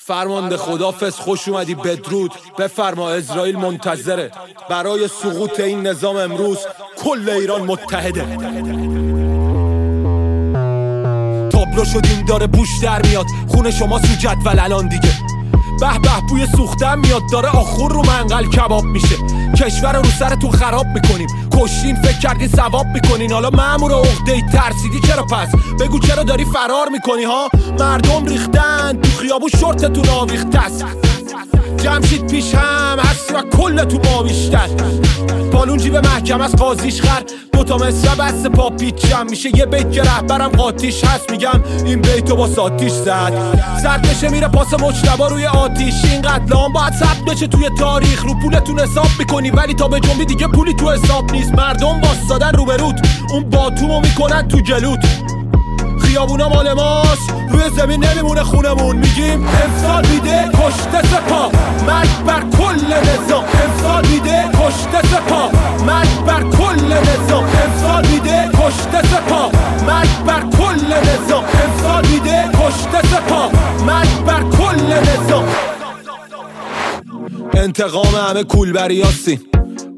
فرمانده خدافز خوش اومدی بدرود. بفرما اسرائیل منتظره. برای سقوط این نظام امروز کل ایران متحده. تابلو شدیم داره بوش در میاد. خون شما سو جدول الان دیگه. به به بوی سوختن میاد. داره آخور رو منقل کباب میشه. کشور رو سر تو خراب می‌کنیم. کشین فکر کردی ثواب می‌کنین. حالا مامور عقده ترسیدی چرا پس؟ بگو چرا داری فرار می‌کنی ها؟ مردم ریختن. تو خیابون شورتتون آویخته است. جمشید پیش هم هستی و کل تو ما بیشتر. بالون جیب محکم از قاضیش خر. دوتا مثل بست پا پیچم. میشه یه بیت که رهبرم قاتیش هست. میگم این بیتو با ساتیش زد. سرد بشه میره پاس مجتبا روی آتیش. این قتلام باید ثبت بشه توی تاریخ. رو پولتون حساب می‌کنی ولی تا به جنبی دیگه پولی تو حساب نیست. مردم باستادن رو برود اون باتومو می‌کنن تو جلوت. خیابونا مال ماست. روی زمین نمیمونه خونمون. میگیم امسال میده کشته سپا انتقام همه کولبریاسیم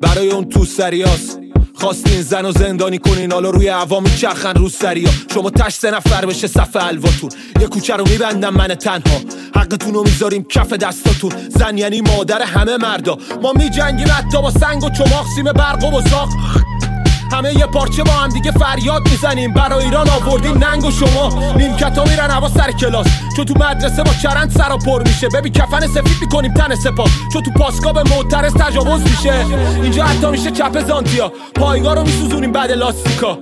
برای اون تو سریاست خواستین زن و زندانی کنین حالا روی عوامی چرخن رو سریا. شما تش سه نفر بشه صف الواتون یه کوچه رو میبندم من تنها. حقتون رو می‌ذاریم کف دستاتون. زن یعنی مادر همه مردا. ما میجنگیم حتی با سنگ و چماق سیم برق و بزاق همه یه پارچه با هم دیگه فریاد می‌زنیم. برای ایران آوردیم ننگ و شما. نیمکتا میرن هوا سر کلاس. چون تو مدرسه با چرند سرا پر میشه. ببین کفن سفید می‌کنیم تن سپا چون تو پاسگاه به معترض تجاوز میشه. اینجا حتی میشه چپ زانتیا. پایگاه رو میسوزونیم بعد لاستیکا.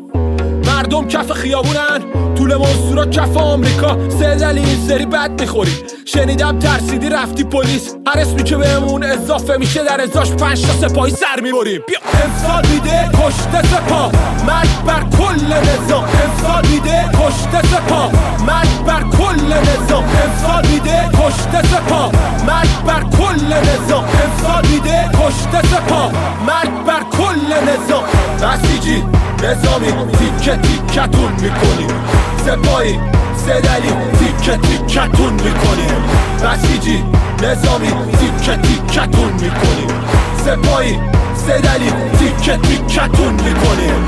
مردم کف خیابونن. طول منصورا کف آمریکا. سه دلیل سری بد می‌خوری. شنیدم ترسیدی رفتی پلیس. هر اسمی که بهمون اضافه میشه در ازاش پنج تا سپاهی سر می‌بریم بیا. امسال میده کشته سپاه. مرگ بر کل نظام. امسال میده کشته سپاه. مرگ بر کل نظام. امسال میده کشته سپاه. مرگ بر کل نظام. امسال میده کشته سپاه. مرگ بر کل نظام. بسیجی نظامی. تیکه تیکتون می‌کنیم. سپاهی سه دلیل تیکه تیکتون می‌کنیم. بسیجی نظامی تیکه تیکتون می‌کنیم. سپاهی سه دلیل تیکه تیکتون می‌کنیم.